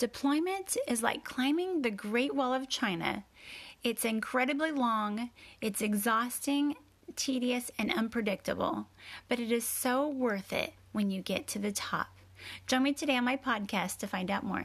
Deployment is like climbing the Great Wall of China. It's incredibly long, it's exhausting, tedious, and unpredictable, but it is so worth it when you get to the top. Join me today on my podcast to find out more.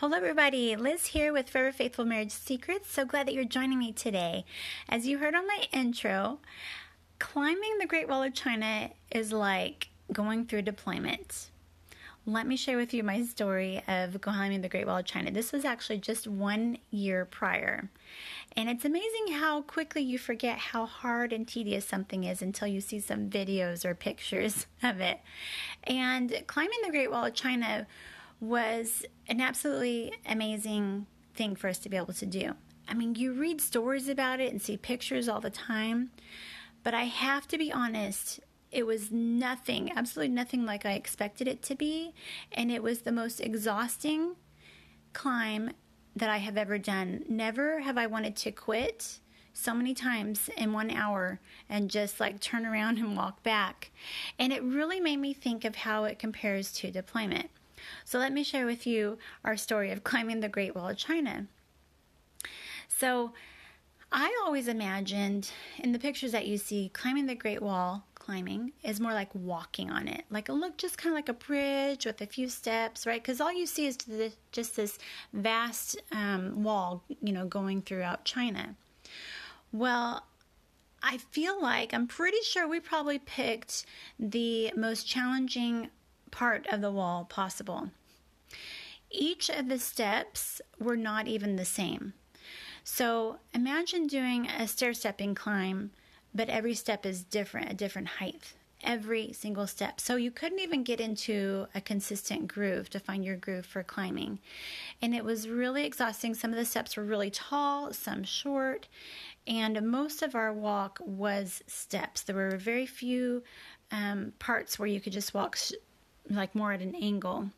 Hello, everybody. Liz here with Forever Faithful Marriage Secrets. So glad that you're joining me today. As you heard on my intro, climbing the Great Wall of China is like going through deployment. Let me share with you my story of climbing the Great Wall of China. This was actually just one year prior. And it's amazing how quickly you forget how hard and tedious something is until you see some videos or pictures of it. And climbing the Great Wall of China was an absolutely amazing thing for us to be able to do. I mean, you read stories about it and see pictures all the time, but I have to be honest, it was nothing, absolutely nothing like I expected it to be, and it was the most exhausting climb that I have ever done. Never have I wanted to quit so many times in one hour and just like turn around and walk back. And it really made me think of how it compares to deployment. So let me share with you our story of climbing the Great Wall of China. So I always imagined in the pictures that you see, climbing the Great Wall, climbing is more like walking on it. Like look just kind of like a bridge with a few steps, right? Because all you see is just this vast um, wall, you know, going throughout China. Well, I feel like I'm pretty sure we probably picked the most challenging part of the wall possible. Each of the steps were not even the same. So imagine doing a stair stepping climb, but every step is different, a different height. Every single step. So you couldn't even get into a consistent groove to find your groove for climbing. And it was really exhausting. Some of the steps were really tall, some short, and most of our walk was steps. There were very few um, parts where you could just walk like more at an angle.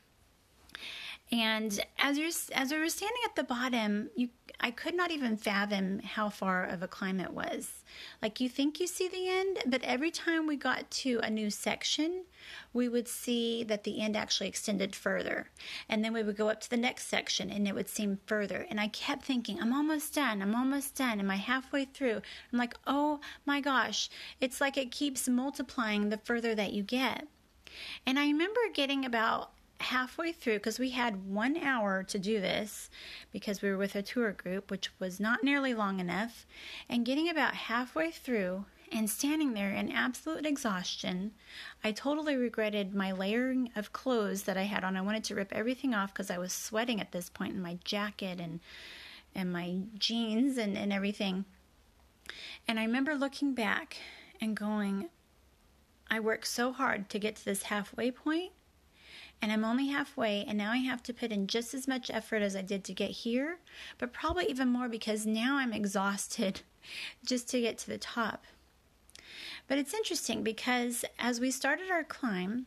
And as you're as we were standing at the bottom, you I could not even fathom how far of a climb it was. Like you think you see the end, but every time we got to a new section, we would see that the end actually extended further. And then we would go up to the next section and it would seem further. And I kept thinking, I'm almost done. I'm almost done. Am I halfway through? I'm like, oh my gosh. It's like it keeps multiplying the further that you get. And I remember getting about halfway through because we had one hour to do this because we were with a tour group, which was not nearly long enough, and getting about halfway through and standing there in absolute exhaustion, I totally regretted my layering of clothes that I had on. I wanted to rip everything off because I was sweating at this point in my jacket and and my jeans and, and everything. And I remember looking back and going, I worked so hard to get to this halfway point, and I'm only halfway, and now I have to put in just as much effort as I did to get here, but probably even more because now I'm exhausted just to get to the top. But it's interesting because as we started our climb,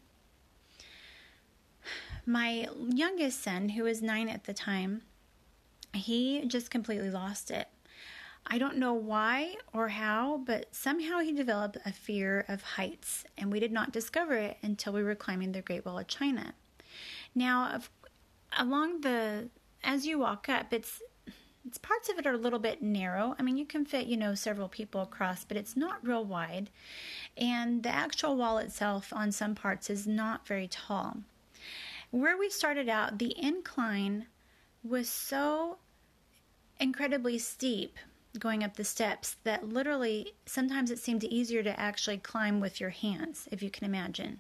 my youngest son, who was nine at the time, he just completely lost it. I don't know why or how, but somehow he developed a fear of heights, and we did not discover it until we were climbing the Great Wall of China. Now, along the as you walk up, it's it's parts of it are a little bit narrow. I mean, you can fit, you know, several people across, but it's not real wide. And the actual wall itself on some parts is not very tall. Where we started out, the incline was so incredibly steep going up the steps that literally sometimes it seemed easier to actually climb with your hands, if you can imagine.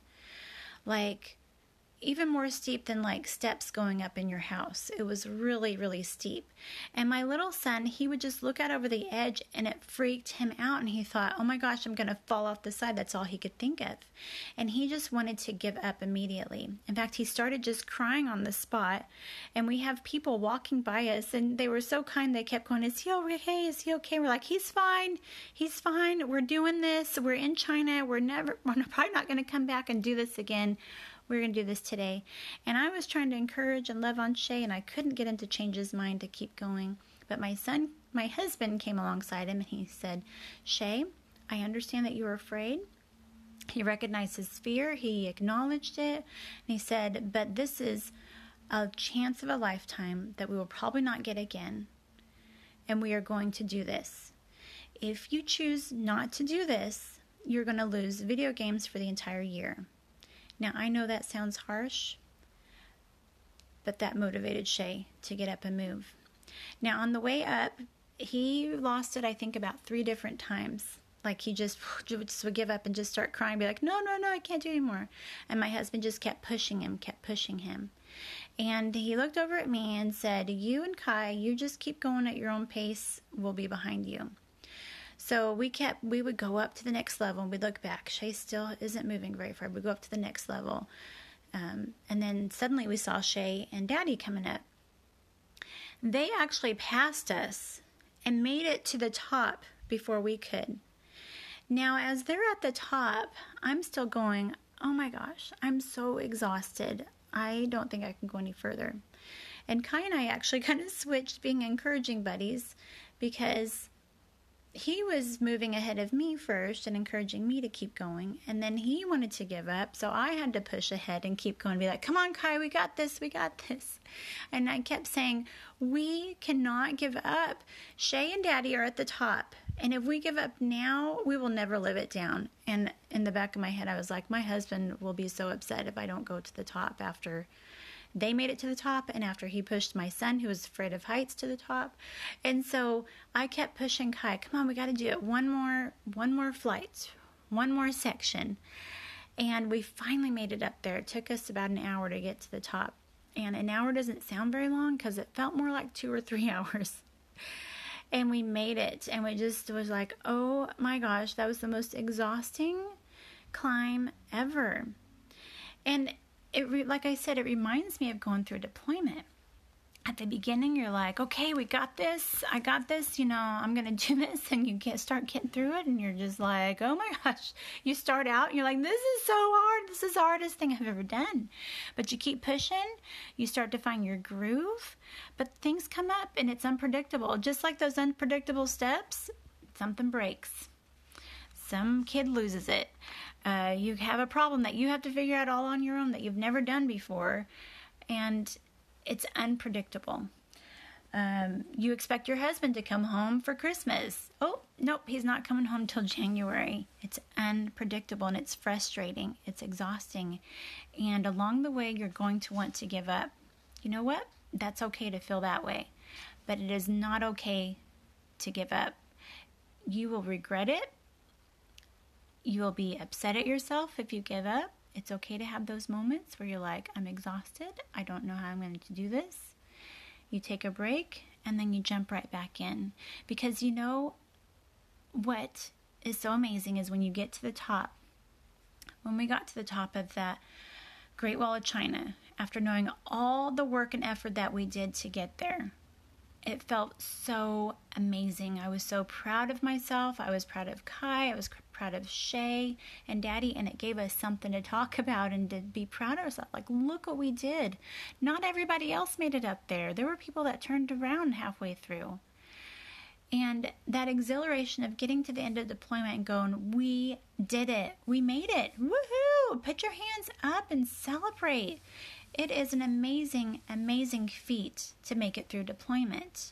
Like, even more steep than like steps going up in your house. It was really, really steep. And my little son, he would just look out over the edge and it freaked him out. And he thought, oh my gosh, I'm going to fall off the side. That's all he could think of. And he just wanted to give up immediately. In fact, he started just crying on the spot. And we have people walking by us and they were so kind. They kept going, is he okay? Is he okay? We're like, he's fine. He's fine. We're doing this. We're in China. We're never, we're probably not going to come back and do this again we're going to do this today. And I was trying to encourage and love on Shay, and I couldn't get him to change his mind to keep going. But my son, my husband, came alongside him and he said, Shay, I understand that you're afraid. He recognized his fear, he acknowledged it, and he said, But this is a chance of a lifetime that we will probably not get again. And we are going to do this. If you choose not to do this, you're going to lose video games for the entire year. Now, I know that sounds harsh, but that motivated Shay to get up and move. Now, on the way up, he lost it, I think, about three different times. Like he just, just would give up and just start crying, be like, no, no, no, I can't do anymore. And my husband just kept pushing him, kept pushing him. And he looked over at me and said, You and Kai, you just keep going at your own pace. We'll be behind you. So we kept, we would go up to the next level and we'd look back. Shay still isn't moving very far. We go up to the next level. Um, and then suddenly we saw Shay and Daddy coming up. They actually passed us and made it to the top before we could. Now, as they're at the top, I'm still going, oh my gosh, I'm so exhausted. I don't think I can go any further. And Kai and I actually kind of switched being encouraging buddies because he was moving ahead of me first and encouraging me to keep going. And then he wanted to give up. So I had to push ahead and keep going, be like, come on, Kai, we got this, we got this. And I kept saying, we cannot give up. Shay and Daddy are at the top. And if we give up now, we will never live it down. And in the back of my head, I was like, my husband will be so upset if I don't go to the top after they made it to the top, and after he pushed my son, who was afraid of heights, to the top. And so I kept pushing Kai, come on, we got to do it. One more, one more flight, one more section. And we finally made it up there. It took us about an hour to get to the top. And an hour doesn't sound very long because it felt more like two or three hours. And we made it. And we just was like, oh my gosh, that was the most exhausting climb ever. And it re- like I said, it reminds me of going through deployment. At the beginning, you're like, okay, we got this. I got this. You know, I'm to do this. And you get start getting through it. And you're just like, oh my gosh. You start out and you're like, this is so hard. This is the hardest thing I've ever done. But you keep pushing. You start to find your groove. But things come up and it's unpredictable. Just like those unpredictable steps, something breaks. Some kid loses it uh, you have a problem that you have to figure out all on your own that you've never done before, and it's unpredictable. Um, you expect your husband to come home for Christmas. Oh, nope, he's not coming home till January. It's unpredictable and it's frustrating, it's exhausting. And along the way, you're going to want to give up. You know what? That's okay to feel that way, but it is not okay to give up. You will regret it you will be upset at yourself if you give up. It's okay to have those moments where you're like, I'm exhausted. I don't know how I'm going to do this. You take a break and then you jump right back in. Because you know what is so amazing is when you get to the top, when we got to the top of that Great Wall of China, after knowing all the work and effort that we did to get there, it felt so amazing. I was so proud of myself. I was proud of Kai. I was proud of Shay and Daddy, and it gave us something to talk about and to be proud of ourselves. Like, look what we did. Not everybody else made it up there. There were people that turned around halfway through. And that exhilaration of getting to the end of deployment and going, we did it. We made it. Woohoo! Put your hands up and celebrate. It is an amazing, amazing feat to make it through deployment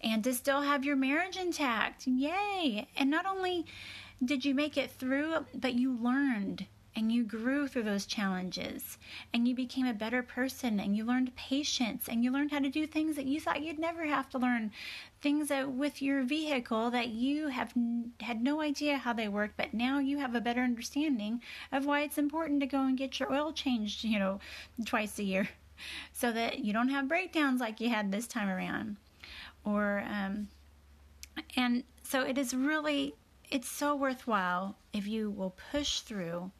and to still have your marriage intact. Yay! And not only did you make it through, but you learned and you grew through those challenges and you became a better person and you learned patience and you learned how to do things that you thought you'd never have to learn. Things that with your vehicle that you have had no idea how they work but now you have a better understanding of why it's important to go and get your oil changed you know twice a year so that you don't have breakdowns like you had this time around. Or um, and so it is really it's so worthwhile if you will push through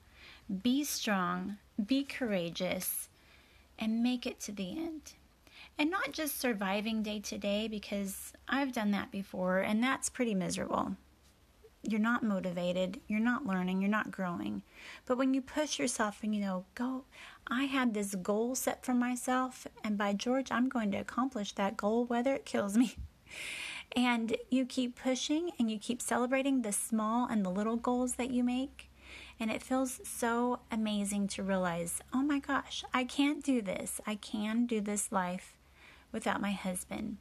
be strong, be courageous, and make it to the end. And not just surviving day to day, because I've done that before, and that's pretty miserable. You're not motivated, you're not learning, you're not growing. But when you push yourself and you know, go, I had this goal set for myself, and by George, I'm going to accomplish that goal whether it kills me. And you keep pushing and you keep celebrating the small and the little goals that you make and it feels so amazing to realize, oh my gosh, I can't do this. I can do this life without my husband.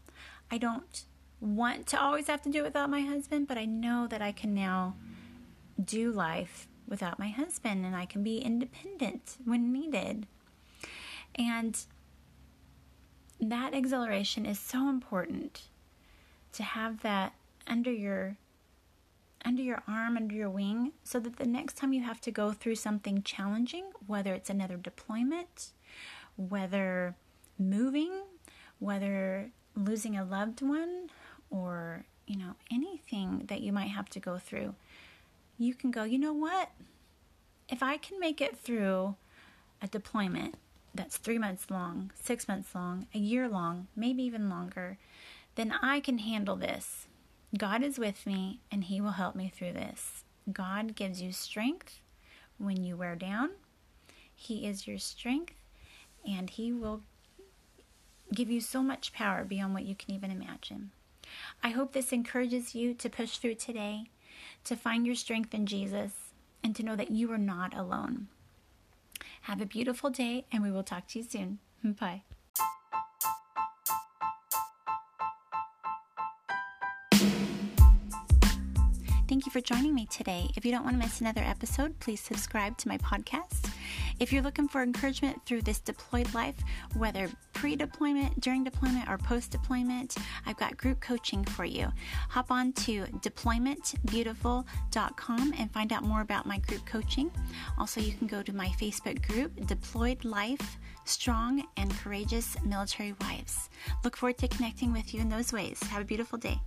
I don't want to always have to do it without my husband, but I know that I can now do life without my husband and I can be independent when needed. And that exhilaration is so important to have that under your under your arm, under your wing, so that the next time you have to go through something challenging, whether it's another deployment, whether moving, whether losing a loved one, or, you know, anything that you might have to go through, you can go, you know what? If I can make it through a deployment that's three months long, six months long, a year long, maybe even longer, then I can handle this. God is with me and He will help me through this. God gives you strength when you wear down. He is your strength and He will give you so much power beyond what you can even imagine. I hope this encourages you to push through today, to find your strength in Jesus, and to know that you are not alone. Have a beautiful day, and we will talk to you soon. Bye. You for joining me today. If you don't want to miss another episode, please subscribe to my podcast. If you're looking for encouragement through this deployed life, whether pre deployment, during deployment, or post deployment, I've got group coaching for you. Hop on to deploymentbeautiful.com and find out more about my group coaching. Also, you can go to my Facebook group, Deployed Life Strong and Courageous Military Wives. Look forward to connecting with you in those ways. Have a beautiful day.